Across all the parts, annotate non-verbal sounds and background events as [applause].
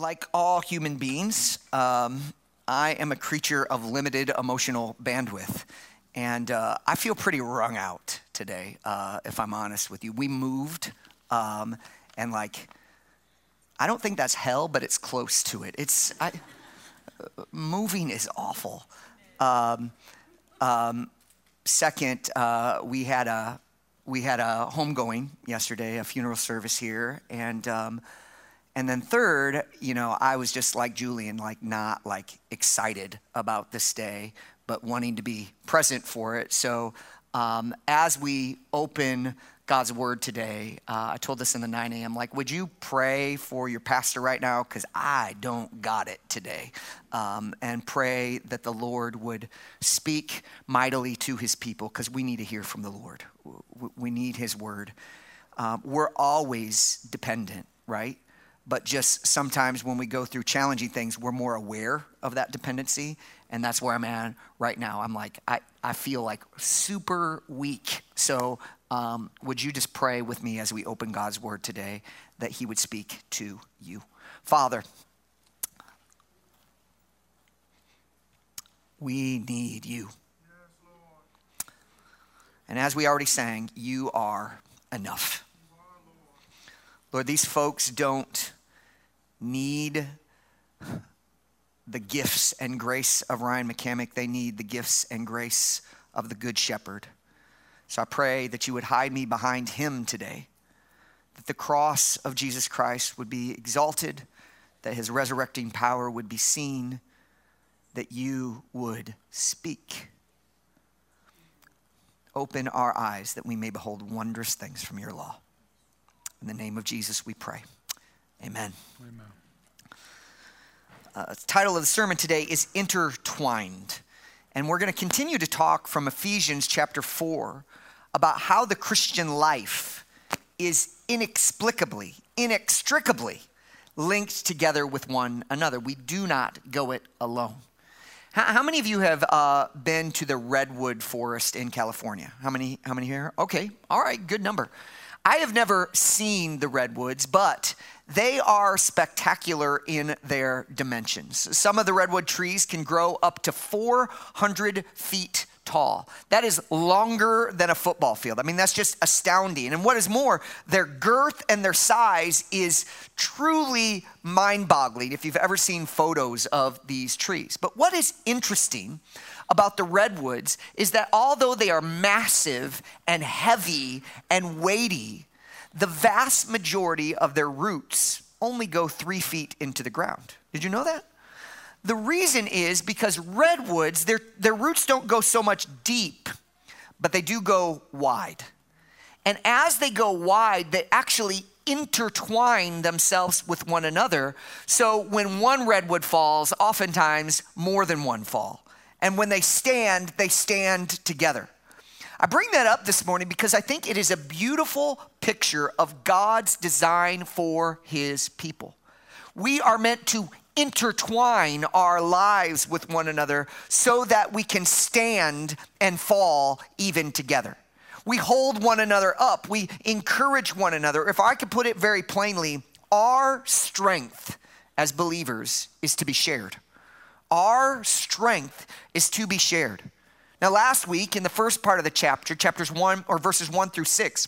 like all human beings, um, I am a creature of limited emotional bandwidth. And uh, I feel pretty wrung out today, uh, if I'm honest with you. We moved, um, and like, I don't think that's hell, but it's close to it. It's, I, moving is awful. Um, um, second, uh, we had a we had a homegoing yesterday, a funeral service here, and um, and then third, you know, I was just like Julian, like not like excited about this day, but wanting to be present for it. So um, as we open God's word today, uh, I told this in the 9 a.m. Like, would you pray for your pastor right now? Because I don't got it today. Um, and pray that the Lord would speak mightily to his people because we need to hear from the Lord. We need his word. Um, we're always dependent, right? But just sometimes when we go through challenging things, we're more aware of that dependency. And that's where I'm at right now. I'm like, I, I feel like super weak. So, um, would you just pray with me as we open God's word today that He would speak to you? Father, we need you. And as we already sang, you are enough. Lord, these folks don't need the gifts and grace of Ryan McCamick. They need the gifts and grace of the Good Shepherd. So I pray that you would hide me behind him today, that the cross of Jesus Christ would be exalted, that his resurrecting power would be seen, that you would speak. Open our eyes that we may behold wondrous things from your law. In the name of Jesus, we pray. Amen. Amen. Uh, the title of the sermon today is Intertwined. And we're going to continue to talk from Ephesians chapter 4 about how the Christian life is inexplicably, inextricably linked together with one another. We do not go it alone. How, how many of you have uh, been to the redwood forest in California? How many? How many here? Okay, all right, good number. I have never seen the redwoods, but they are spectacular in their dimensions. Some of the redwood trees can grow up to 400 feet tall. That is longer than a football field. I mean, that's just astounding. And what is more, their girth and their size is truly mind boggling if you've ever seen photos of these trees. But what is interesting about the redwoods is that although they are massive and heavy and weighty, the vast majority of their roots only go three feet into the ground. Did you know that? The reason is because redwoods, their, their roots don't go so much deep, but they do go wide. And as they go wide, they actually intertwine themselves with one another. So when one redwood falls, oftentimes more than one fall. And when they stand, they stand together. I bring that up this morning because I think it is a beautiful picture of God's design for his people. We are meant to intertwine our lives with one another so that we can stand and fall even together. We hold one another up, we encourage one another. If I could put it very plainly, our strength as believers is to be shared. Our strength is to be shared. Now, last week in the first part of the chapter, chapters one or verses one through six,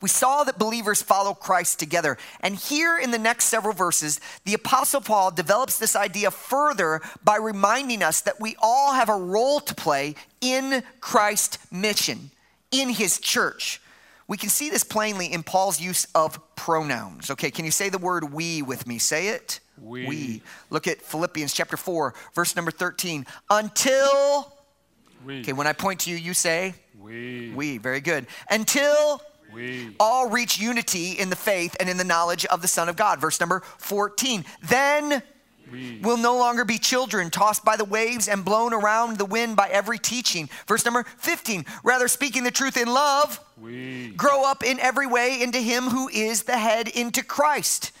we saw that believers follow Christ together. And here in the next several verses, the Apostle Paul develops this idea further by reminding us that we all have a role to play in Christ's mission, in his church. We can see this plainly in Paul's use of pronouns. Okay, can you say the word we with me? Say it. We. we. Look at Philippians chapter 4, verse number 13. Until. We. Okay, when I point to you, you say. We. We. Very good. Until. We. All reach unity in the faith and in the knowledge of the Son of God. Verse number 14. Then we. will no longer be children tossed by the waves and blown around the wind by every teaching. Verse number 15. Rather, speaking the truth in love, we. grow up in every way into Him who is the head, into Christ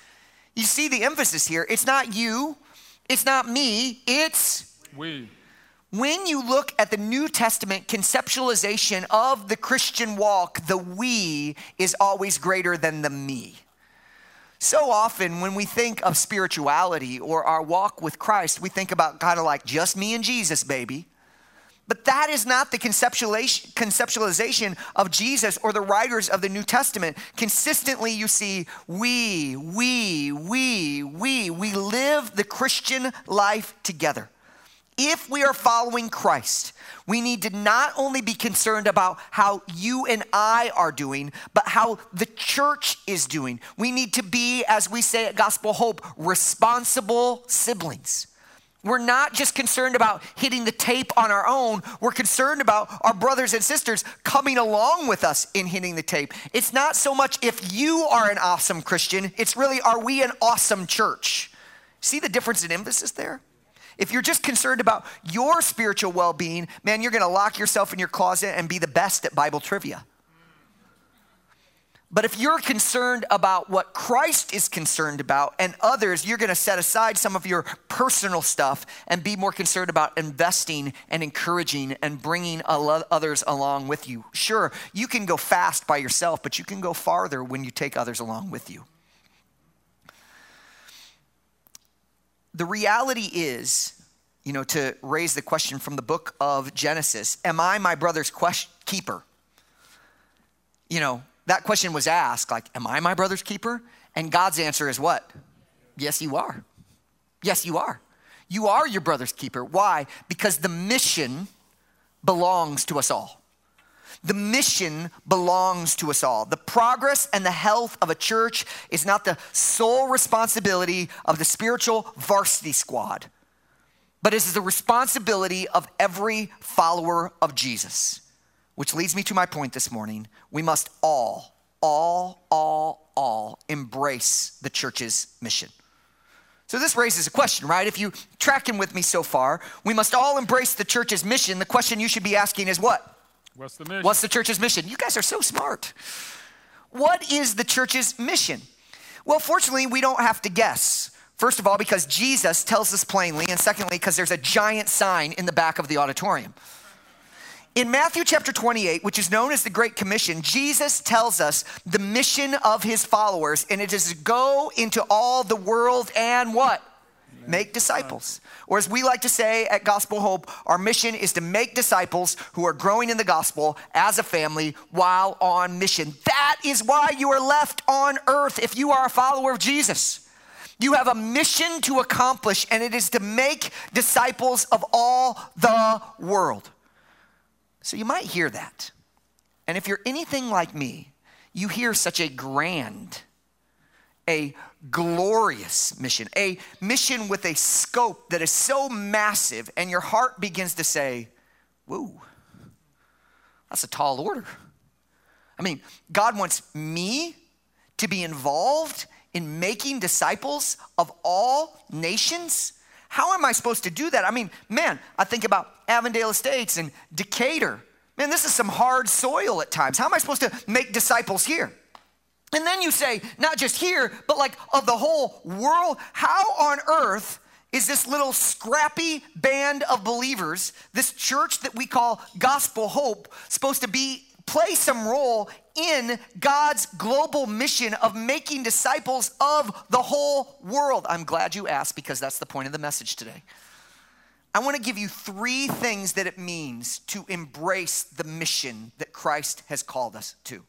you see the emphasis here. It's not you, it's not me, it's we. When you look at the New Testament conceptualization of the Christian walk, the we is always greater than the me. So often, when we think of spirituality or our walk with Christ, we think about kind of like just me and Jesus, baby. But that is not the conceptualization of Jesus or the writers of the New Testament. Consistently, you see, we, we, we, we, we live the Christian life together. If we are following Christ, we need to not only be concerned about how you and I are doing, but how the church is doing. We need to be, as we say at Gospel Hope, responsible siblings. We're not just concerned about hitting the tape on our own. We're concerned about our brothers and sisters coming along with us in hitting the tape. It's not so much if you are an awesome Christian, it's really are we an awesome church? See the difference in emphasis there? If you're just concerned about your spiritual well being, man, you're going to lock yourself in your closet and be the best at Bible trivia. But if you're concerned about what Christ is concerned about and others, you're going to set aside some of your personal stuff and be more concerned about investing and encouraging and bringing others along with you. Sure, you can go fast by yourself, but you can go farther when you take others along with you. The reality is, you know, to raise the question from the book of Genesis Am I my brother's quest- keeper? You know, that question was asked, like, Am I my brother's keeper? And God's answer is what? Yes, you are. Yes, you are. You are your brother's keeper. Why? Because the mission belongs to us all. The mission belongs to us all. The progress and the health of a church is not the sole responsibility of the spiritual varsity squad, but it is the responsibility of every follower of Jesus. Which leads me to my point this morning. We must all, all, all, all embrace the church's mission. So this raises a question, right? If you tracking with me so far, we must all embrace the church's mission. The question you should be asking is what? What's the mission? What's the church's mission? You guys are so smart. What is the church's mission? Well, fortunately, we don't have to guess. First of all, because Jesus tells us plainly, and secondly, because there's a giant sign in the back of the auditorium. In Matthew chapter 28, which is known as the Great Commission, Jesus tells us the mission of his followers, and it is to go into all the world and what? Make disciples. Or as we like to say at Gospel Hope, our mission is to make disciples who are growing in the gospel as a family while on mission. That is why you are left on earth if you are a follower of Jesus. You have a mission to accomplish, and it is to make disciples of all the world. So you might hear that. And if you're anything like me, you hear such a grand, a glorious mission, a mission with a scope that is so massive, and your heart begins to say, Whoa, that's a tall order. I mean, God wants me to be involved in making disciples of all nations. How am I supposed to do that? I mean, man, I think about Avondale Estates and Decatur. Man, this is some hard soil at times. How am I supposed to make disciples here? And then you say, not just here, but like of the whole world. How on earth is this little scrappy band of believers, this church that we call Gospel Hope, supposed to be play some role in God's global mission of making disciples of the whole world? I'm glad you asked because that's the point of the message today. I want to give you three things that it means to embrace the mission that Christ has called us to.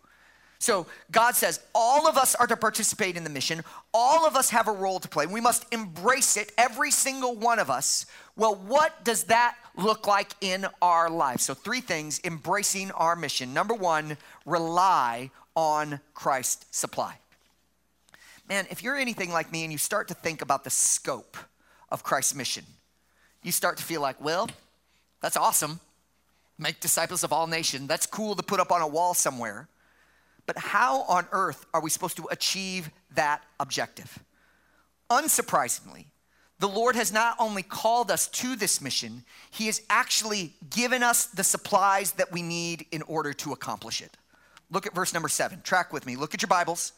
So, God says all of us are to participate in the mission. All of us have a role to play. We must embrace it, every single one of us. Well, what does that look like in our life? So, three things embracing our mission. Number one, rely on Christ's supply. Man, if you're anything like me and you start to think about the scope of Christ's mission, you start to feel like, well, that's awesome. Make disciples of all nations. That's cool to put up on a wall somewhere. But how on earth are we supposed to achieve that objective? Unsurprisingly, the Lord has not only called us to this mission, He has actually given us the supplies that we need in order to accomplish it. Look at verse number seven. Track with me. Look at your Bibles.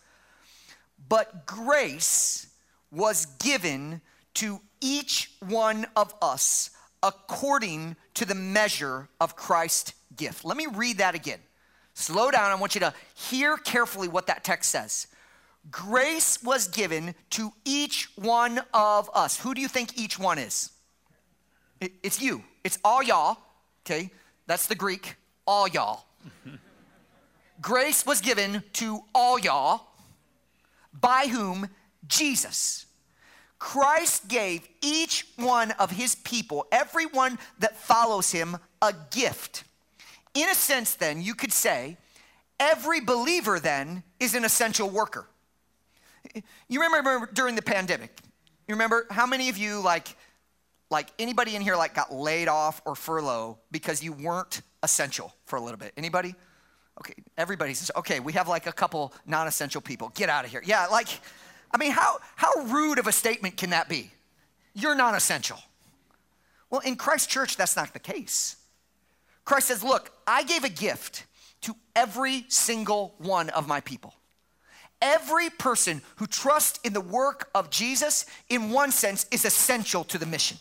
But grace was given to each one of us according to the measure of Christ's gift. Let me read that again. Slow down. I want you to hear carefully what that text says. Grace was given to each one of us. Who do you think each one is? It's you. It's all y'all. Okay, that's the Greek. All y'all. [laughs] grace was given to all y'all. By whom? Jesus. Christ gave each one of his people, everyone that follows him, a gift. In a sense, then, you could say every believer then is an essential worker. [laughs] You remember during the pandemic, you remember how many of you, like, like anybody in here, like got laid off or furlough because you weren't essential for a little bit? Anybody? Okay, everybody says, okay. We have like a couple non-essential people. Get out of here. Yeah, like I mean, how, how rude of a statement can that be? You're non essential. Well, in Christ Church, that's not the case. Christ says, Look, I gave a gift to every single one of my people. Every person who trusts in the work of Jesus, in one sense, is essential to the mission.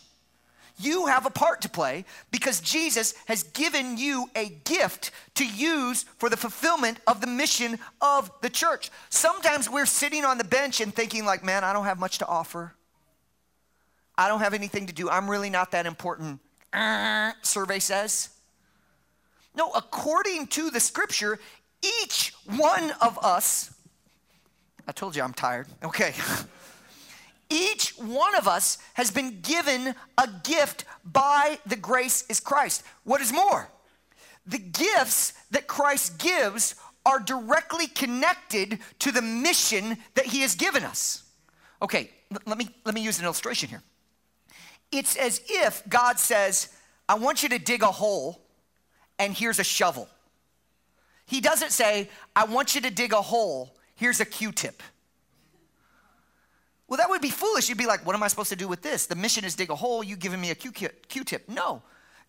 You have a part to play because Jesus has given you a gift to use for the fulfillment of the mission of the church. Sometimes we're sitting on the bench and thinking, like, man, I don't have much to offer. I don't have anything to do. I'm really not that important. Uh, survey says. No, according to the scripture, each one of us, I told you I'm tired. Okay. [laughs] Each one of us has been given a gift by the grace is Christ. What is more, the gifts that Christ gives are directly connected to the mission that he has given us. Okay, let me let me use an illustration here. It's as if God says, "I want you to dig a hole and here's a shovel." He doesn't say, "I want you to dig a hole, here's a Q-tip." Well, that would be foolish. You'd be like, what am I supposed to do with this? The mission is dig a hole, you giving me a Q tip. No.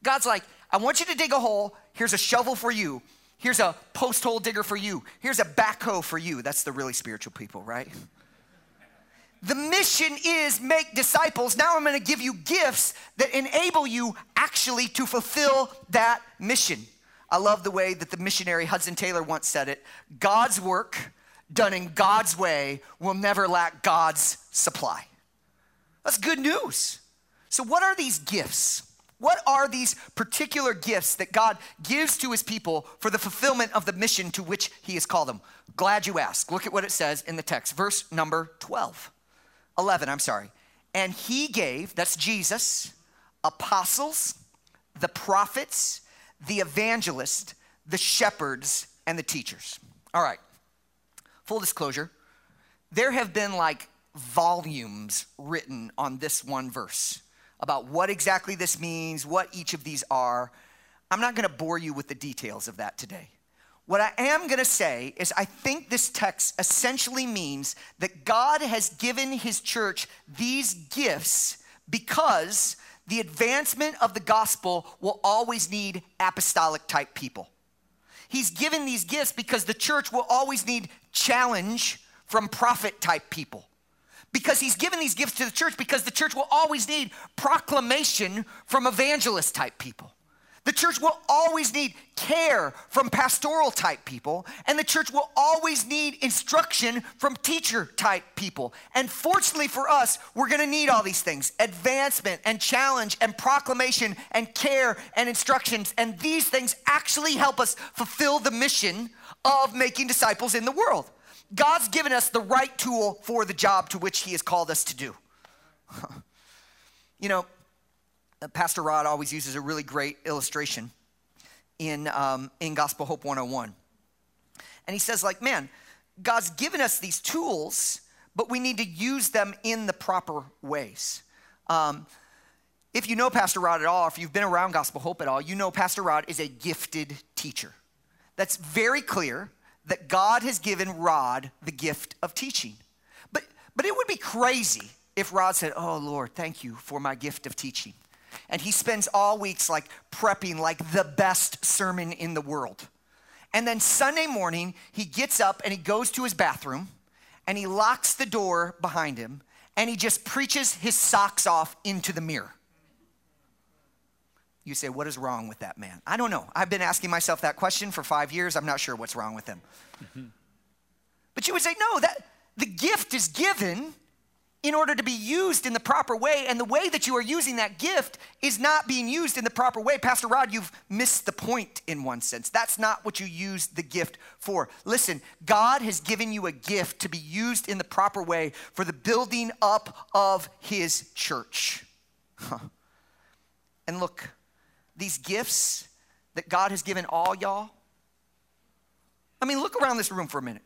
God's like, I want you to dig a hole. Here's a shovel for you. Here's a post hole digger for you. Here's a backhoe for you. That's the really spiritual people, right? The mission is make disciples. Now I'm going to give you gifts that enable you actually to fulfill that mission. I love the way that the missionary Hudson Taylor once said it God's work done in God's way will never lack God's supply. That's good news. So, what are these gifts? What are these particular gifts that God gives to his people for the fulfillment of the mission to which he has called them? Glad you asked. Look at what it says in the text, verse number 12. 11, I'm sorry. And he gave, that's Jesus, apostles, the prophets, the evangelists, the shepherds, and the teachers. All right full disclosure, there have been like volumes written on this one verse about what exactly this means, what each of these are. I'm not going to bore you with the details of that today. What I am going to say is, I think this text essentially means that God has given his church these gifts because the advancement of the gospel will always need apostolic type people. He's given these gifts because the church will always need challenge from prophet type people. Because he's given these gifts to the church because the church will always need proclamation from evangelist type people. The church will always need care from pastoral type people, and the church will always need instruction from teacher type people. And fortunately for us, we're gonna need all these things advancement and challenge and proclamation and care and instructions. And these things actually help us fulfill the mission of making disciples in the world. God's given us the right tool for the job to which He has called us to do. [laughs] you know, Pastor Rod always uses a really great illustration in, um, in Gospel Hope 101. And he says, like, man, God's given us these tools, but we need to use them in the proper ways. Um, if you know Pastor Rod at all, if you've been around Gospel Hope at all, you know Pastor Rod is a gifted teacher. That's very clear that God has given Rod the gift of teaching. But, but it would be crazy if Rod said, Oh Lord, thank you for my gift of teaching and he spends all weeks like prepping like the best sermon in the world. And then Sunday morning, he gets up and he goes to his bathroom and he locks the door behind him and he just preaches his socks off into the mirror. You say, What is wrong with that man? I don't know. I've been asking myself that question for five years. I'm not sure what's wrong with him. Mm-hmm. But you would say, No, that, the gift is given in order to be used in the proper way. And the way that you are using that gift is not being used in the proper way. Pastor Rod, you've missed the point in one sense. That's not what you use the gift for. Listen, God has given you a gift to be used in the proper way for the building up of His church. Huh. And look, these gifts that God has given all y'all, I mean, look around this room for a minute.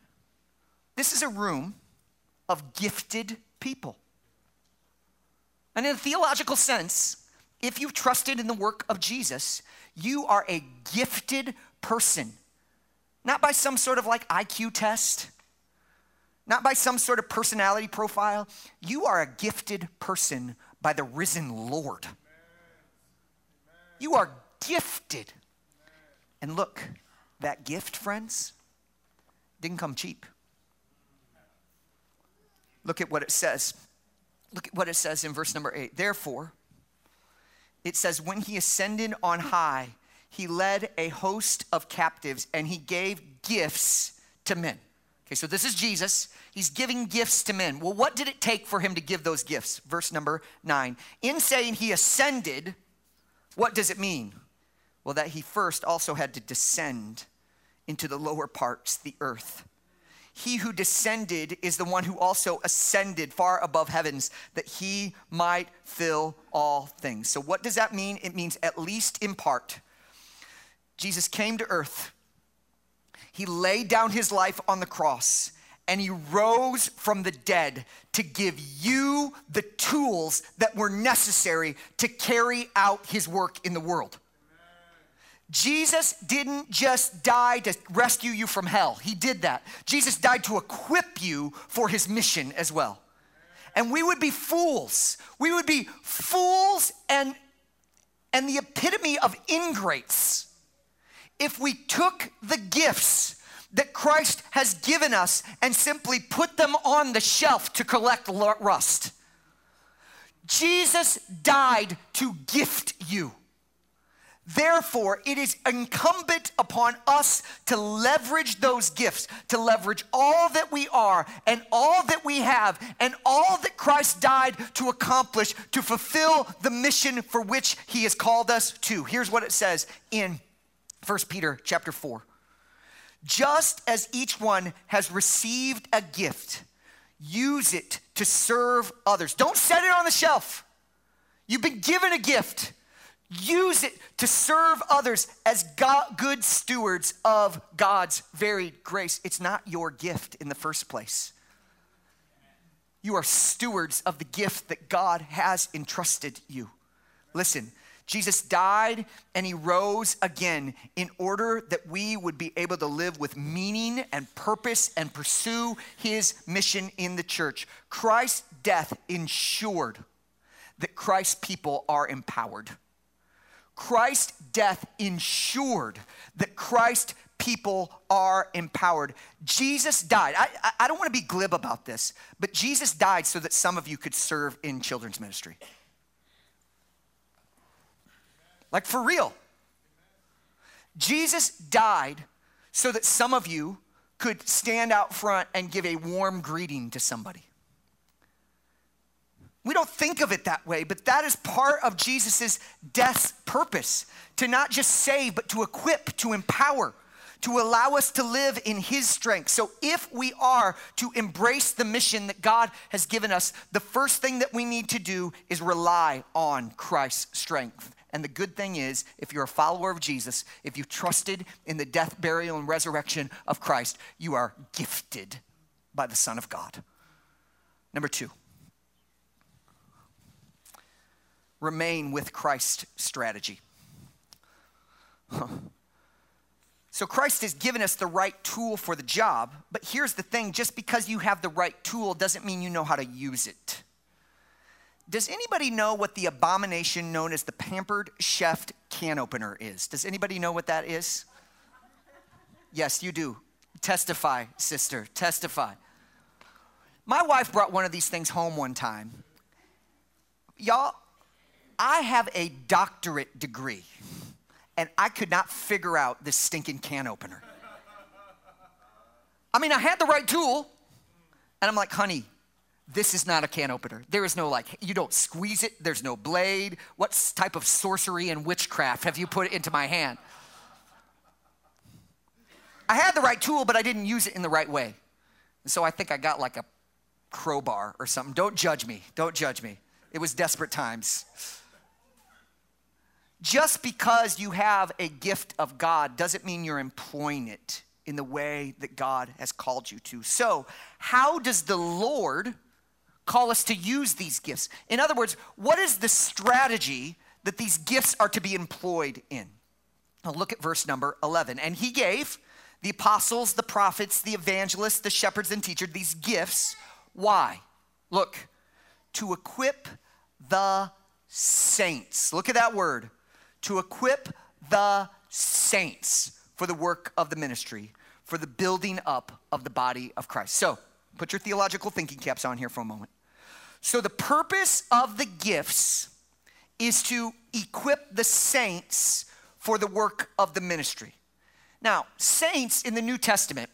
This is a room of gifted people. And in a theological sense, if you've trusted in the work of Jesus, you are a gifted person. Not by some sort of like IQ test, not by some sort of personality profile. You are a gifted person by the risen Lord. You are gifted. And look, that gift, friends, didn't come cheap. Look at what it says. Look at what it says in verse number eight. Therefore, it says, when he ascended on high, he led a host of captives and he gave gifts to men. Okay, so this is Jesus. He's giving gifts to men. Well, what did it take for him to give those gifts? Verse number nine. In saying he ascended, what does it mean? Well, that he first also had to descend into the lower parts, the earth. He who descended is the one who also ascended far above heavens that he might fill all things. So, what does that mean? It means, at least in part, Jesus came to earth, he laid down his life on the cross, and he rose from the dead to give you the tools that were necessary to carry out his work in the world. Jesus didn't just die to rescue you from hell. He did that. Jesus died to equip you for his mission as well. And we would be fools. We would be fools and, and the epitome of ingrates if we took the gifts that Christ has given us and simply put them on the shelf to collect rust. Jesus died to gift you. Therefore, it is incumbent upon us to leverage those gifts, to leverage all that we are and all that we have and all that Christ died to accomplish to fulfill the mission for which he has called us to. Here's what it says in 1 Peter chapter 4. Just as each one has received a gift, use it to serve others. Don't set it on the shelf. You've been given a gift Use it to serve others as God, good stewards of God's varied grace. It's not your gift in the first place. You are stewards of the gift that God has entrusted you. Listen, Jesus died and he rose again in order that we would be able to live with meaning and purpose and pursue his mission in the church. Christ's death ensured that Christ's people are empowered. Christ's death ensured that Christ people are empowered. Jesus died. I, I don't want to be glib about this, but Jesus died so that some of you could serve in children's ministry. Like for real. Jesus died so that some of you could stand out front and give a warm greeting to somebody. We don't think of it that way, but that is part of Jesus' death's purpose to not just save, but to equip, to empower, to allow us to live in His strength. So, if we are to embrace the mission that God has given us, the first thing that we need to do is rely on Christ's strength. And the good thing is, if you're a follower of Jesus, if you trusted in the death, burial, and resurrection of Christ, you are gifted by the Son of God. Number two, remain with Christ strategy. [laughs] So Christ has given us the right tool for the job, but here's the thing just because you have the right tool doesn't mean you know how to use it. Does anybody know what the abomination known as the pampered chef can opener is? Does anybody know what that is? Yes, you do. Testify, sister, testify. My wife brought one of these things home one time. Y'all, I have a doctorate degree and I could not figure out this stinking can opener. I mean, I had the right tool. And I'm like, honey, this is not a can opener. There is no like, you don't squeeze it, there's no blade. What type of sorcery and witchcraft have you put into my hand? I had the right tool, but I didn't use it in the right way. And so I think I got like a crowbar or something. Don't judge me. Don't judge me. It was desperate times. Just because you have a gift of God doesn't mean you're employing it in the way that God has called you to. So, how does the Lord call us to use these gifts? In other words, what is the strategy that these gifts are to be employed in? Now, look at verse number 11. And he gave the apostles, the prophets, the evangelists, the shepherds, and teachers these gifts. Why? Look, to equip the saints. Look at that word. To equip the saints for the work of the ministry, for the building up of the body of Christ. So, put your theological thinking caps on here for a moment. So, the purpose of the gifts is to equip the saints for the work of the ministry. Now, saints in the New Testament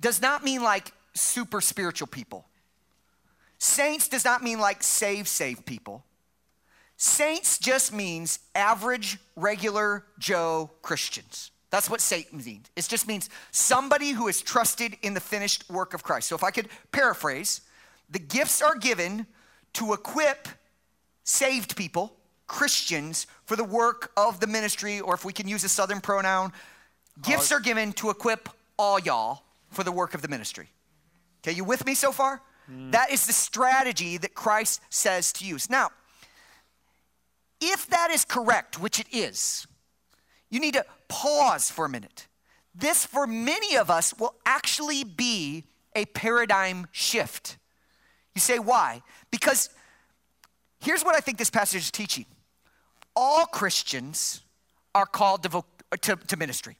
does not mean like super spiritual people. Saints does not mean like save, save people. Saints just means average, regular Joe Christians. That's what saints means. It just means somebody who is trusted in the finished work of Christ. So if I could paraphrase, the gifts are given to equip saved people, Christians, for the work of the ministry, or if we can use a southern pronoun, gifts are given to equip all y'all for the work of the ministry. Okay, you with me so far? Mm. That is the strategy that Christ says to use. Now, if that is correct, which it is, you need to pause for a minute. This, for many of us, will actually be a paradigm shift. You say, why? Because here's what I think this passage is teaching all Christians are called to, vo- to, to ministry.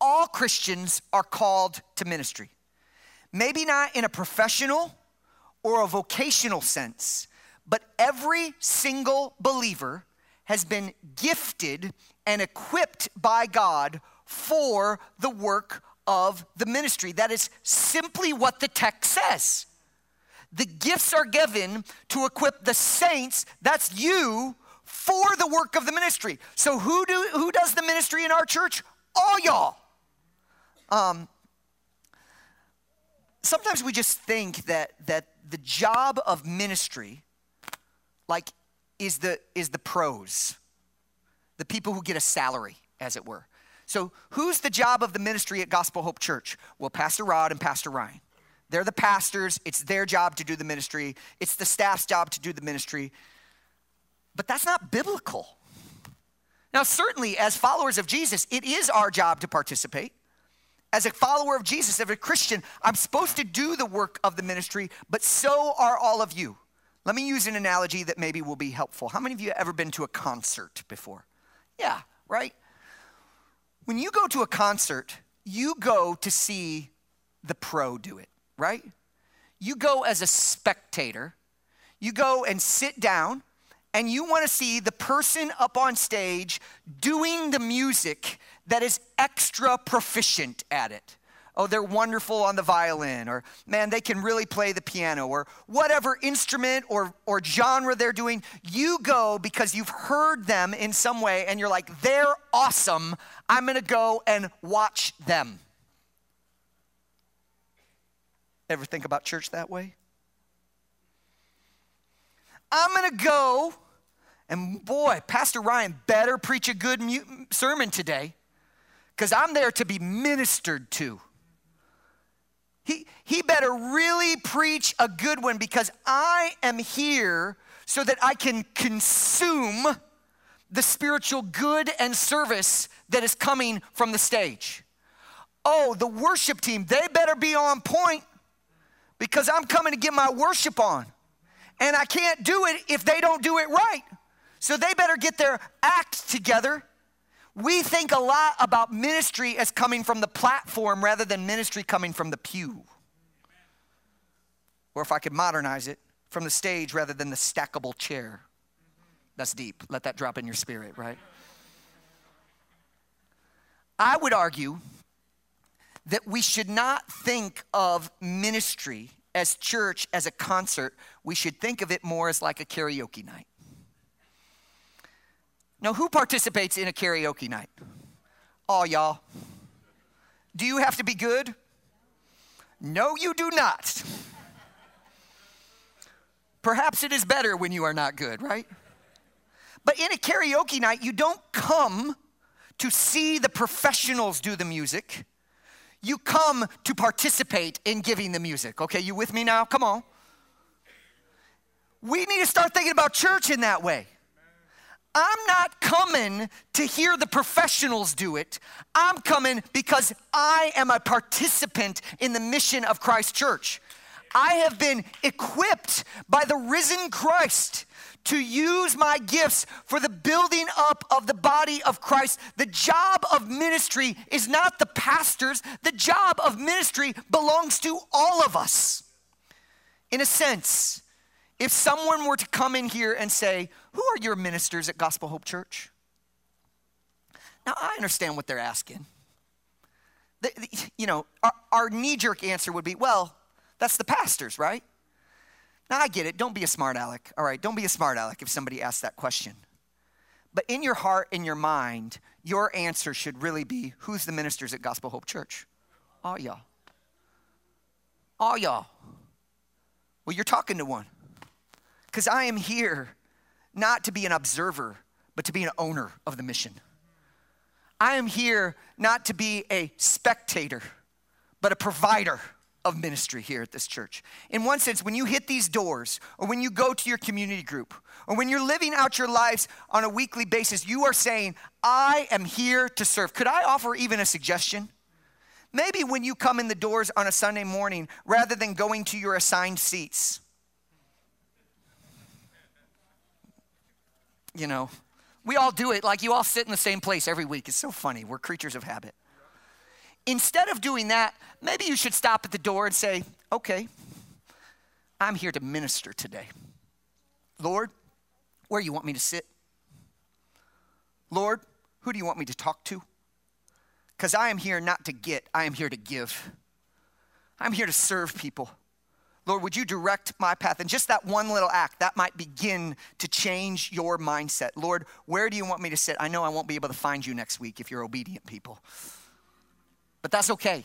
All Christians are called to ministry. Maybe not in a professional or a vocational sense, but every single believer has been gifted and equipped by God for the work of the ministry. That is simply what the text says. The gifts are given to equip the saints, that's you, for the work of the ministry. So who do who does the ministry in our church? All y'all. Um, sometimes we just think that that the job of ministry like is the is the pros the people who get a salary as it were. So who's the job of the ministry at gospel hope church? Well pastor rod and pastor ryan. They're the pastors. It's their job to do the ministry. It's the staff's job to do the ministry. But that's not biblical. Now certainly as followers of jesus it is our job to participate. As a follower of jesus as a christian i'm supposed to do the work of the ministry but so are all of you let me use an analogy that maybe will be helpful. How many of you have ever been to a concert before? Yeah, right? When you go to a concert, you go to see the pro do it, right? You go as a spectator, you go and sit down, and you want to see the person up on stage doing the music that is extra proficient at it oh, they're wonderful on the violin, or man, they can really play the piano, or whatever instrument or, or genre they're doing, you go because you've heard them in some way and you're like, they're awesome. I'm gonna go and watch them. Ever think about church that way? I'm gonna go, and boy, Pastor Ryan better preach a good sermon today because I'm there to be ministered to. He, he better really preach a good one because I am here so that I can consume the spiritual good and service that is coming from the stage. Oh, the worship team, they better be on point because I'm coming to get my worship on. And I can't do it if they don't do it right. So they better get their act together. We think a lot about ministry as coming from the platform rather than ministry coming from the pew. Or if I could modernize it, from the stage rather than the stackable chair. That's deep. Let that drop in your spirit, right? I would argue that we should not think of ministry as church as a concert. We should think of it more as like a karaoke night. Now, who participates in a karaoke night? All y'all. Do you have to be good? No, you do not. Perhaps it is better when you are not good, right? But in a karaoke night, you don't come to see the professionals do the music. You come to participate in giving the music. Okay, you with me now? Come on. We need to start thinking about church in that way. I'm not coming to hear the professionals do it. I'm coming because I am a participant in the mission of Christ Church. I have been equipped by the risen Christ to use my gifts for the building up of the body of Christ. The job of ministry is not the pastor's, the job of ministry belongs to all of us. In a sense, if someone were to come in here and say, Who are your ministers at Gospel Hope Church? Now, I understand what they're asking. The, the, you know, our, our knee jerk answer would be, Well, that's the pastors, right? Now, I get it. Don't be a smart aleck. All right, don't be a smart aleck if somebody asks that question. But in your heart, in your mind, your answer should really be Who's the ministers at Gospel Hope Church? All y'all. All y'all. Well, you're talking to one. Because I am here not to be an observer, but to be an owner of the mission. I am here not to be a spectator, but a provider of ministry here at this church. In one sense, when you hit these doors, or when you go to your community group, or when you're living out your lives on a weekly basis, you are saying, I am here to serve. Could I offer even a suggestion? Maybe when you come in the doors on a Sunday morning, rather than going to your assigned seats, you know, we all do it. Like you all sit in the same place every week. It's so funny. We're creatures of habit. Instead of doing that, maybe you should stop at the door and say, okay, I'm here to minister today. Lord, where do you want me to sit? Lord, who do you want me to talk to? Because I am here not to get, I am here to give. I'm here to serve people. Lord, would you direct my path? And just that one little act, that might begin to change your mindset. Lord, where do you want me to sit? I know I won't be able to find you next week if you're obedient people. But that's okay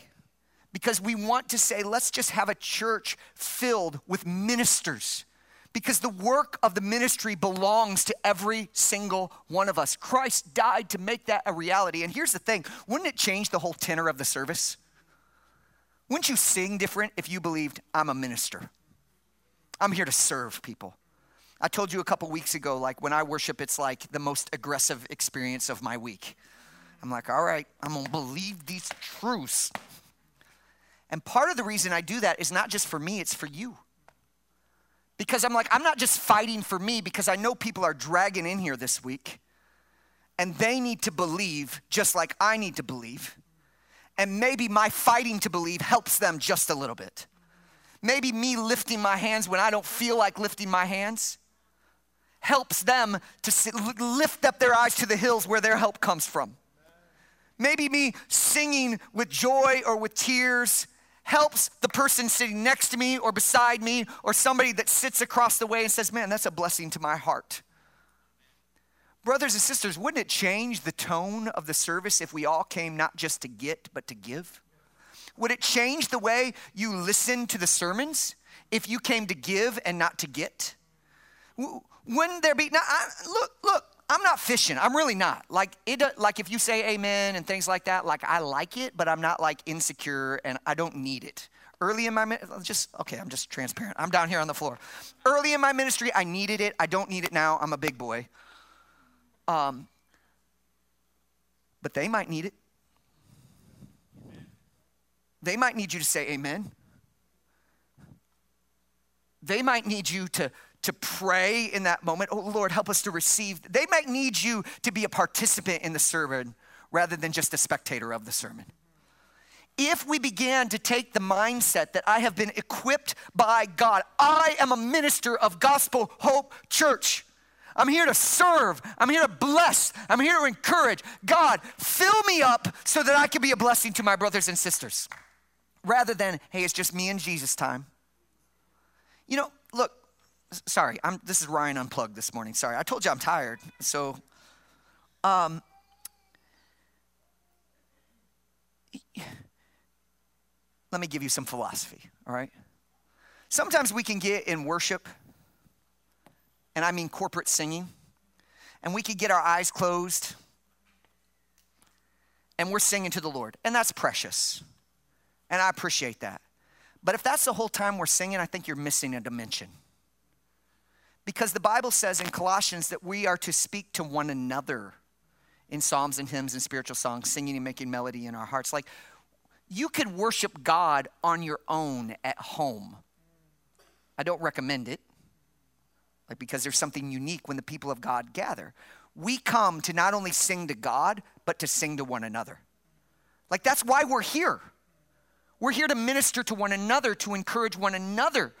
because we want to say, let's just have a church filled with ministers because the work of the ministry belongs to every single one of us. Christ died to make that a reality. And here's the thing wouldn't it change the whole tenor of the service? Wouldn't you sing different if you believed, I'm a minister? I'm here to serve people. I told you a couple weeks ago, like when I worship, it's like the most aggressive experience of my week. I'm like, all right, I'm gonna believe these truths. And part of the reason I do that is not just for me, it's for you. Because I'm like, I'm not just fighting for me because I know people are dragging in here this week and they need to believe just like I need to believe. And maybe my fighting to believe helps them just a little bit. Maybe me lifting my hands when I don't feel like lifting my hands helps them to lift up their eyes to the hills where their help comes from. Maybe me singing with joy or with tears helps the person sitting next to me or beside me or somebody that sits across the way and says, Man, that's a blessing to my heart. Brothers and sisters, wouldn't it change the tone of the service if we all came not just to get, but to give? Would it change the way you listen to the sermons if you came to give and not to get? Wouldn't there be, now, I, look, look, I'm not fishing. I'm really not. Like it like if you say amen and things like that, like I like it, but I'm not like insecure and I don't need it. Early in my just okay, I'm just transparent. I'm down here on the floor. Early in my ministry, I needed it. I don't need it now. I'm a big boy. Um but they might need it. They might need you to say amen. They might need you to to pray in that moment. Oh, Lord, help us to receive. They might need you to be a participant in the sermon rather than just a spectator of the sermon. If we began to take the mindset that I have been equipped by God, I am a minister of Gospel Hope Church. I'm here to serve. I'm here to bless. I'm here to encourage. God, fill me up so that I can be a blessing to my brothers and sisters. Rather than, hey, it's just me and Jesus time. You know, look, sorry, I'm, this is Ryan Unplugged this morning. Sorry, I told you I'm tired. So, um, let me give you some philosophy, all right? Sometimes we can get in worship, and I mean corporate singing, and we could get our eyes closed, and we're singing to the Lord, and that's precious, and I appreciate that. But if that's the whole time we're singing, I think you're missing a dimension. Because the Bible says in Colossians that we are to speak to one another in psalms and hymns and spiritual songs, singing and making melody in our hearts. Like you could worship God on your own at home. I don't recommend it, like because there's something unique when the people of God gather. We come to not only sing to God, but to sing to one another. Like that's why we're here. We're here to minister to one another, to encourage one another.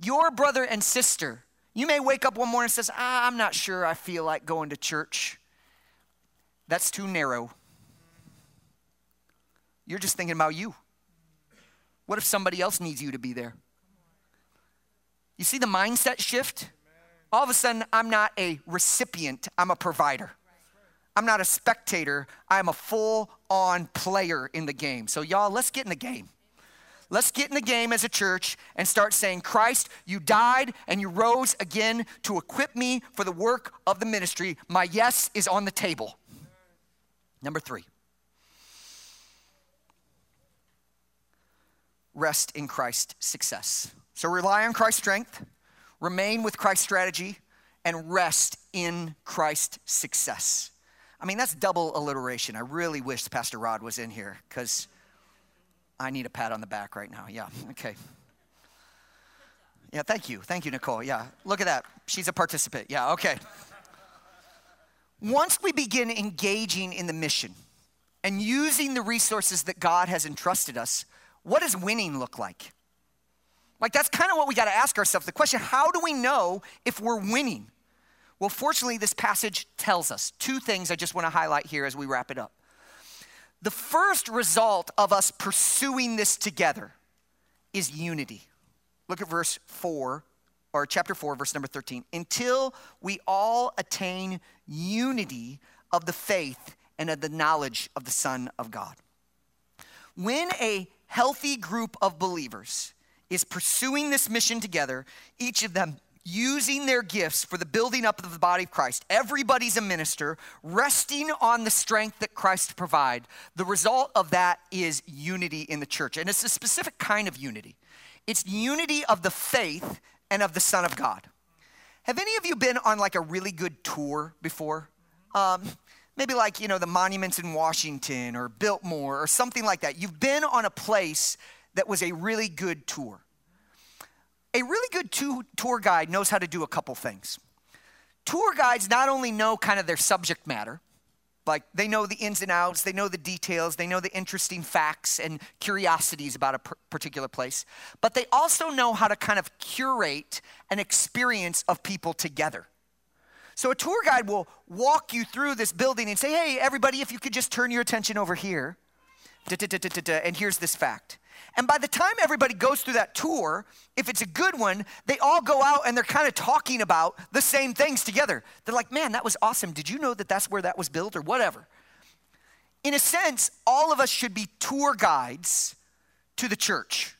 Your brother and sister, you may wake up one morning and says, ah, "I'm not sure I feel like going to church." That's too narrow. You're just thinking about you. What if somebody else needs you to be there? You see the mindset shift? All of a sudden, I'm not a recipient, I'm a provider. I'm not a spectator, I'm a full on player in the game. So, y'all, let's get in the game. Let's get in the game as a church and start saying, Christ, you died and you rose again to equip me for the work of the ministry. My yes is on the table. Number three, rest in Christ's success. So rely on Christ's strength, remain with Christ's strategy, and rest in Christ's success. I mean, that's double alliteration. I really wish Pastor Rod was in here because I need a pat on the back right now. Yeah, okay. Yeah, thank you. Thank you, Nicole. Yeah, look at that. She's a participant. Yeah, okay. Once we begin engaging in the mission and using the resources that God has entrusted us, what does winning look like? Like, that's kind of what we got to ask ourselves. The question how do we know if we're winning? Well, fortunately, this passage tells us two things I just want to highlight here as we wrap it up. The first result of us pursuing this together is unity. Look at verse 4 or chapter 4, verse number 13. Until we all attain unity of the faith and of the knowledge of the Son of God. When a healthy group of believers is pursuing this mission together, each of them using their gifts for the building up of the body of Christ. Everybody's a minister, resting on the strength that Christ provide. The result of that is unity in the church. And it's a specific kind of unity. It's unity of the faith and of the Son of God. Have any of you been on like a really good tour before? Um, maybe like, you know, the monuments in Washington or Biltmore or something like that. You've been on a place that was a really good tour. A really good tour guide knows how to do a couple things. Tour guides not only know kind of their subject matter, like they know the ins and outs, they know the details, they know the interesting facts and curiosities about a particular place, but they also know how to kind of curate an experience of people together. So a tour guide will walk you through this building and say, hey, everybody, if you could just turn your attention over here. And here's this fact. And by the time everybody goes through that tour, if it's a good one, they all go out and they're kind of talking about the same things together. They're like, man, that was awesome. Did you know that that's where that was built or whatever? In a sense, all of us should be tour guides to the church.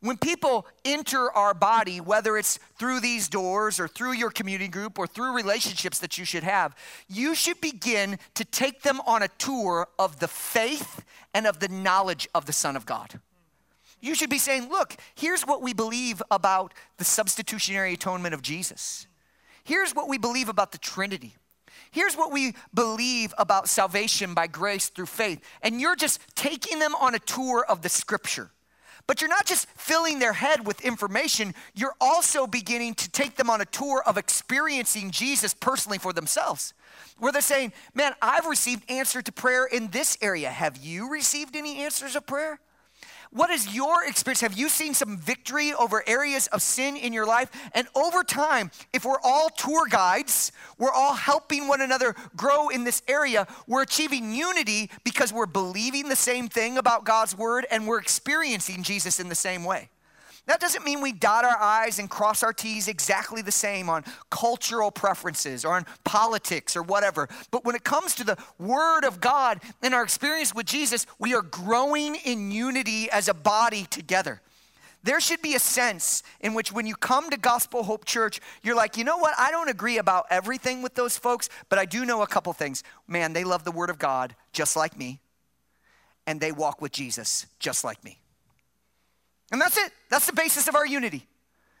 When people enter our body, whether it's through these doors or through your community group or through relationships that you should have, you should begin to take them on a tour of the faith and of the knowledge of the Son of God. You should be saying, look, here's what we believe about the substitutionary atonement of Jesus. Here's what we believe about the Trinity. Here's what we believe about salvation by grace through faith. And you're just taking them on a tour of the scripture. But you're not just filling their head with information, you're also beginning to take them on a tour of experiencing Jesus personally for themselves. Where they're saying, Man, I've received answer to prayer in this area. Have you received any answers of prayer? What is your experience? Have you seen some victory over areas of sin in your life? And over time, if we're all tour guides, we're all helping one another grow in this area, we're achieving unity because we're believing the same thing about God's word and we're experiencing Jesus in the same way. That doesn't mean we dot our I's and cross our T's exactly the same on cultural preferences or on politics or whatever. But when it comes to the Word of God and our experience with Jesus, we are growing in unity as a body together. There should be a sense in which when you come to Gospel Hope Church, you're like, you know what? I don't agree about everything with those folks, but I do know a couple things. Man, they love the Word of God just like me, and they walk with Jesus just like me. And that's it. That's the basis of our unity.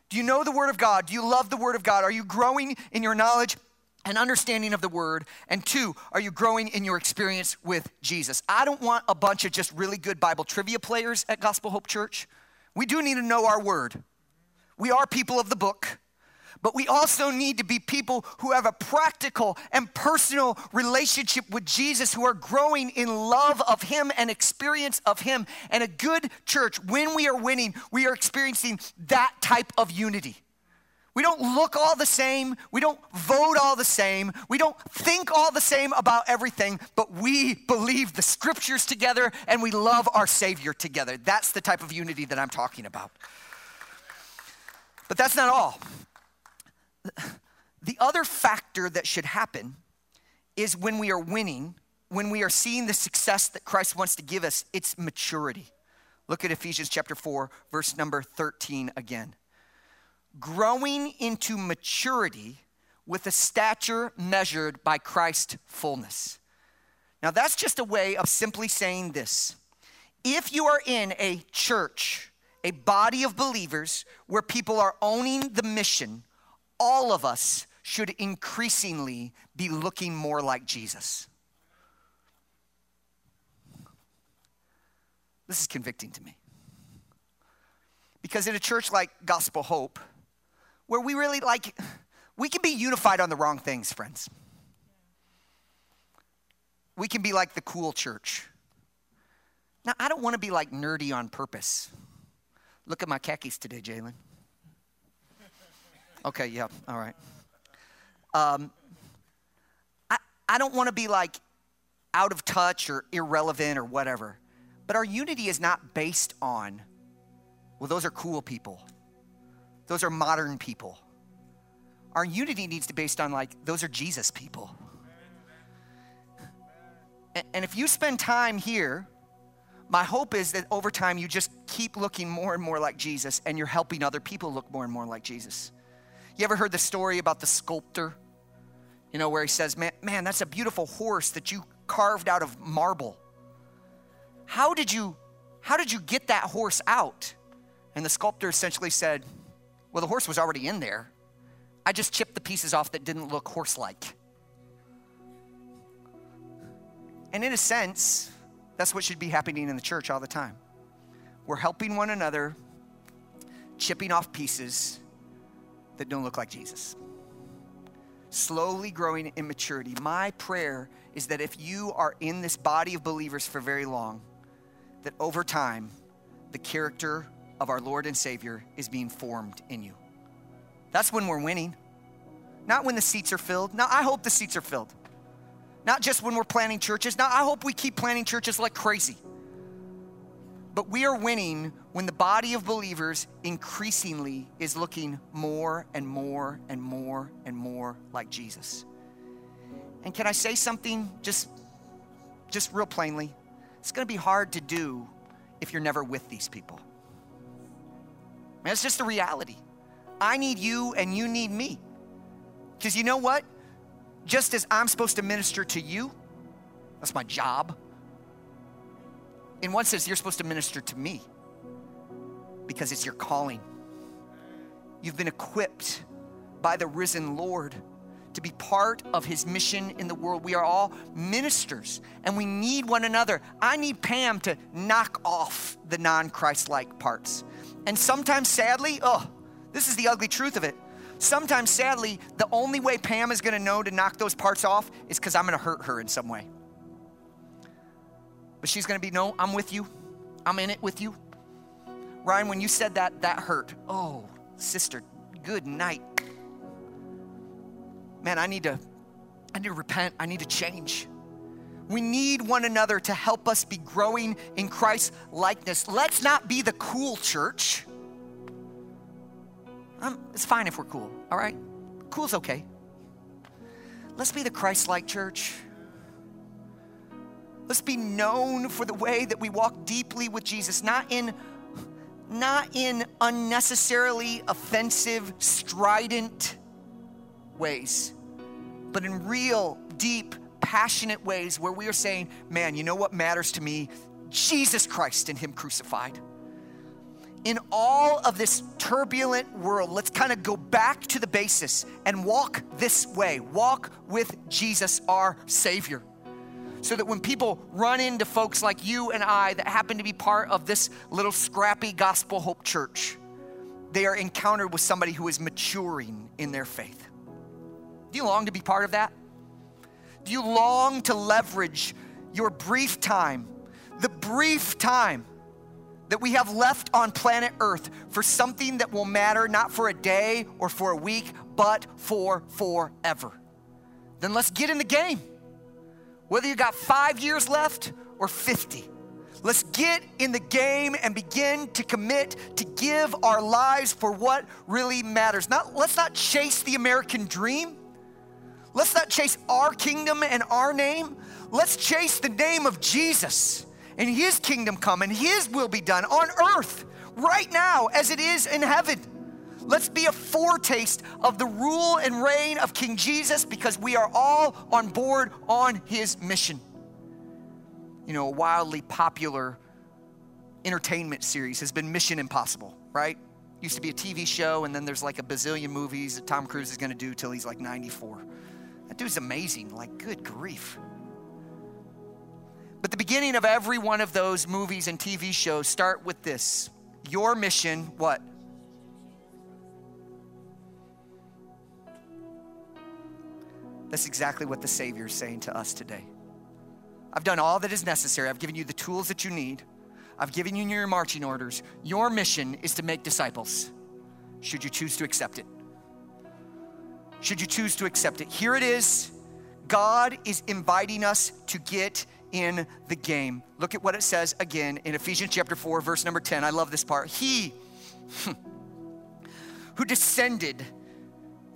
Do you know the Word of God? Do you love the Word of God? Are you growing in your knowledge and understanding of the Word? And two, are you growing in your experience with Jesus? I don't want a bunch of just really good Bible trivia players at Gospel Hope Church. We do need to know our Word. We are people of the book. But we also need to be people who have a practical and personal relationship with Jesus, who are growing in love of Him and experience of Him. And a good church, when we are winning, we are experiencing that type of unity. We don't look all the same. We don't vote all the same. We don't think all the same about everything, but we believe the scriptures together and we love our Savior together. That's the type of unity that I'm talking about. But that's not all the other factor that should happen is when we are winning, when we are seeing the success that Christ wants to give us, it's maturity. Look at Ephesians chapter 4, verse number 13 again. Growing into maturity with a stature measured by Christ's fullness. Now, that's just a way of simply saying this. If you are in a church, a body of believers where people are owning the mission, all of us should increasingly be looking more like Jesus. This is convicting to me. Because in a church like Gospel Hope, where we really like, we can be unified on the wrong things, friends. We can be like the cool church. Now, I don't want to be like nerdy on purpose. Look at my khakis today, Jalen. Okay, yeah, all right. Um, I, I don't want to be like out of touch or irrelevant or whatever, but our unity is not based on, well, those are cool people, those are modern people. Our unity needs to be based on, like, those are Jesus people. And, and if you spend time here, my hope is that over time you just keep looking more and more like Jesus and you're helping other people look more and more like Jesus. You ever heard the story about the sculptor? You know, where he says, man, man, that's a beautiful horse that you carved out of marble. How did you how did you get that horse out? And the sculptor essentially said, Well, the horse was already in there. I just chipped the pieces off that didn't look horse like. And in a sense, that's what should be happening in the church all the time. We're helping one another, chipping off pieces that don't look like Jesus. Slowly growing in maturity. My prayer is that if you are in this body of believers for very long, that over time, the character of our Lord and Savior is being formed in you. That's when we're winning. Not when the seats are filled. Now, I hope the seats are filled. Not just when we're planning churches. Now, I hope we keep planning churches like crazy. But we are winning when the body of believers increasingly is looking more and more and more and more like Jesus. And can I say something just just real plainly? It's going to be hard to do if you're never with these people. And it's just the reality. I need you and you need me. Because you know what? Just as I'm supposed to minister to you, that's my job in one sense, you're supposed to minister to me because it's your calling. You've been equipped by the risen Lord to be part of his mission in the world. We are all ministers and we need one another. I need Pam to knock off the non Christ like parts. And sometimes, sadly, oh, this is the ugly truth of it. Sometimes, sadly, the only way Pam is gonna know to knock those parts off is because I'm gonna hurt her in some way. But she's to be, no, I'm with you. I'm in it with you. Ryan, when you said that, that hurt. Oh, sister, good night. Man, I need to I need to repent. I need to change. We need one another to help us be growing in Christ's likeness. Let's not be the cool church. Um, it's fine if we're cool, all right? Cool's okay. Let's be the Christ like church. Let's be known for the way that we walk deeply with Jesus, not in not in unnecessarily offensive, strident ways, but in real, deep, passionate ways where we are saying, man, you know what matters to me? Jesus Christ and Him crucified. In all of this turbulent world, let's kind of go back to the basis and walk this way. Walk with Jesus, our Savior so that when people run into folks like you and I that happen to be part of this little scrappy gospel hope church, they are encountered with somebody who is maturing in their faith. Do you long to be part of that? Do you long to leverage your brief time, the brief time that we have left on planet Earth for something that will matter not for a day or for a week, but for forever? Then let's get in the game. Whether you got five years left or 50. Let's get in the game and begin to commit to give our lives for what really matters. Not, let's not chase the American dream. Let's not chase our kingdom and our name. Let's chase the name of Jesus and his kingdom come and his will be done on earth right now as it is in heaven. Let's be a foretaste of the rule and reign of King Jesus because we are all on board on his mission. You know, a wildly popular entertainment series has been Mission Impossible, right? Used to be a TV show, and then there's like a bazillion movies that Tom Cruise is gonna do till he's like 94. That dude's amazing, like, good grief. But the beginning of every one of those movies and TV shows start with this Your mission, what? That's exactly what the Savior is saying to us today. I've done all that is necessary. I've given you the tools that you need. I've given you your marching orders. Your mission is to make disciples, should you choose to accept it. Should you choose to accept it. Here it is. God is inviting us to get in the game. Look at what it says again in Ephesians chapter 4, verse number 10. I love this part. He [laughs] who descended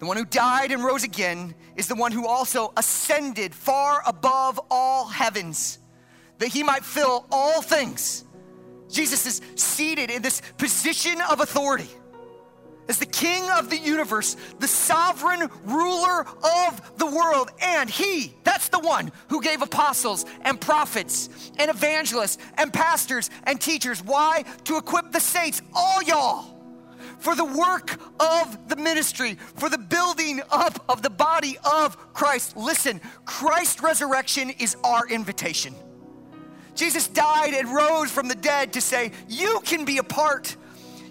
the one who died and rose again is the one who also ascended far above all heavens, that he might fill all things. Jesus is seated in this position of authority as the king of the universe, the sovereign ruler of the world. And he, that's the one who gave apostles and prophets and evangelists and pastors and teachers. Why? To equip the saints, all y'all for the work of the ministry, for the building up of the body of Christ. Listen, Christ's resurrection is our invitation. Jesus died and rose from the dead to say, You can be a part.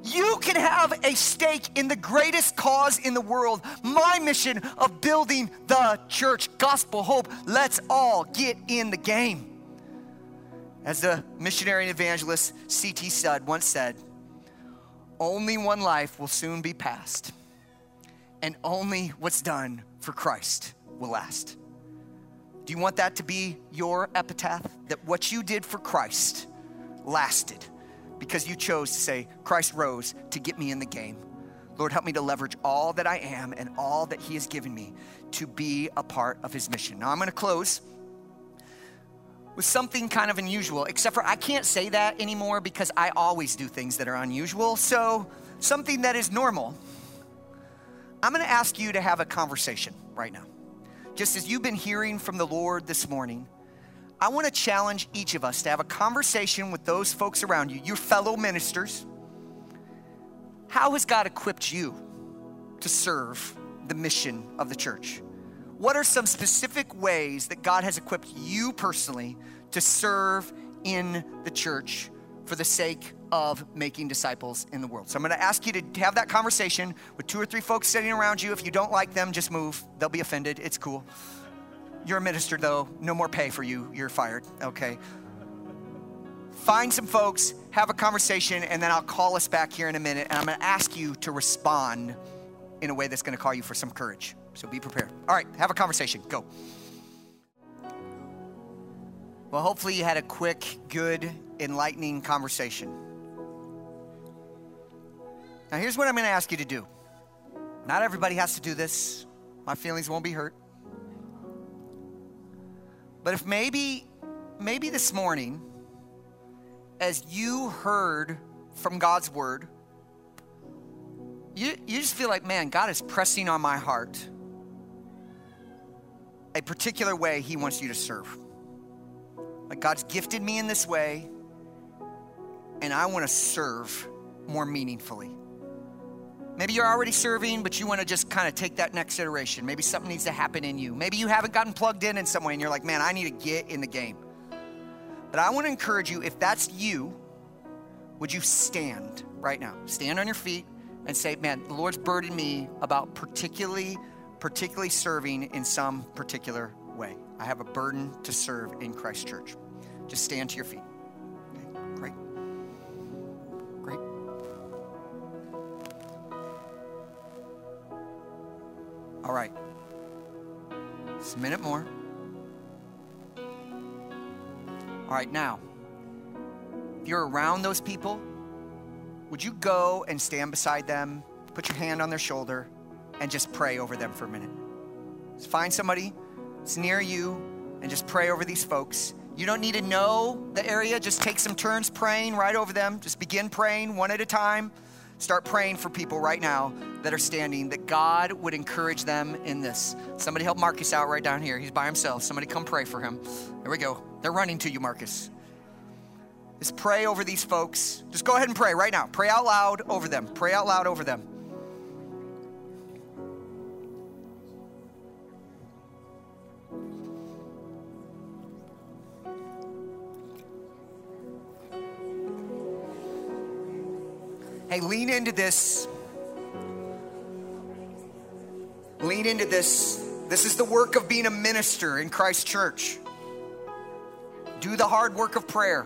You can have a stake in the greatest cause in the world, my mission of building the church, gospel hope. Let's all get in the game. As the missionary and evangelist C.T. Studd once said, only one life will soon be passed, and only what's done for Christ will last. Do you want that to be your epitaph? That what you did for Christ lasted because you chose to say, Christ rose to get me in the game. Lord, help me to leverage all that I am and all that He has given me to be a part of His mission. Now, I'm going to close with something kind of unusual, except for I can't say that anymore because I always do things that are unusual. So, something that is normal. I'm gonna ask you to have a conversation right now. Just as you've been hearing from the Lord this morning, I wanna challenge each of us to have a conversation with those folks around you, your fellow ministers. How has God equipped you to serve the mission of the church? What are some specific ways that God has equipped you personally to serve in the church for the sake of making disciples in the world? So I'm going to ask you to have that conversation with two or three folks sitting around you. If you don't like them, just move. They'll be offended. It's cool. You're a minister, though. No more pay for you. You're fired. Okay. find some folks, have a conversation, and then I'll call us back here in a minute. And I'm going to ask you to respond in a way that's going to call you for some courage. So be prepared. All right, have a conversation. Go. Well, hopefully, you had a quick, good, enlightening conversation. Now, here's what I'm going to ask you to do. Not everybody has to do this, my feelings won't be hurt. But if maybe, maybe this morning, as you heard from God's word, you, you just feel like, man, God is pressing on my heart a particular way He wants you to serve. Like God's gifted me in this way, and I want to serve more meaningfully. Maybe you're already serving, but you want to just kind of take that next iteration. Maybe something needs to happen in you. Maybe you haven't gotten plugged in in some way and you're like, man, I need to get in the game. But I want to encourage you, if that's you, would you stand right now? Stand on your feet and say, man, the Lord's burdened me about particularly, particularly serving in some particular way. I have a burden to serve in Christ Church. Just stand to your feet. Okay, great. Great. All right. Just a minute more. All right, now, if you're around those people, would you go and stand beside them, put your hand on their shoulder, and just pray over them for a minute? Just find somebody that's near you and just pray over these folks. You don't need to know the area, just take some turns praying right over them. Just begin praying one at a time. Start praying for people right now that are standing, that God would encourage them in this. Somebody help Marcus out right down here. He's by himself. Somebody come pray for him. There we go. They're running to you, Marcus. Just pray over these folks. Just go ahead and pray right now. Pray out loud over them. Pray out loud over them. Hey, lean into this. Lean into this. This is the work of being a minister in Christ Church. Do the hard work of prayer.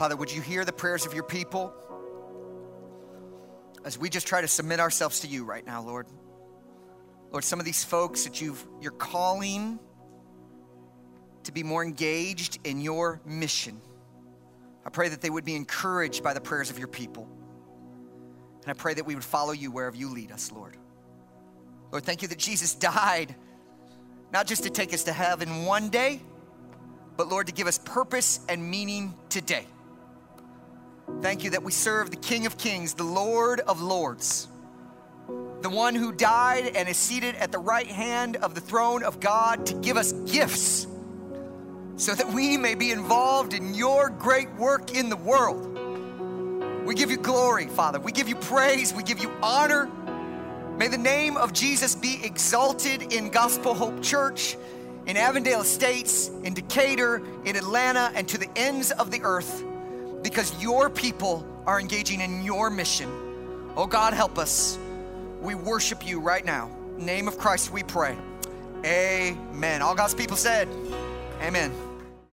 Father, would you hear the prayers of your people as we just try to submit ourselves to you right now, Lord? Lord, some of these folks that you've, you're calling to be more engaged in your mission. I pray that they would be encouraged by the prayers of your people. And I pray that we would follow you wherever you lead us, Lord. Lord, thank you that Jesus died, not just to take us to heaven one day, but Lord, to give us purpose and meaning today. Thank you that we serve the King of Kings, the Lord of Lords, the one who died and is seated at the right hand of the throne of God to give us gifts so that we may be involved in your great work in the world. We give you glory, Father. We give you praise. We give you honor. May the name of Jesus be exalted in Gospel Hope Church, in Avondale Estates, in Decatur, in Atlanta, and to the ends of the earth because your people are engaging in your mission. Oh God, help us. We worship you right now. name of Christ we pray. Amen. All God's people said, Amen.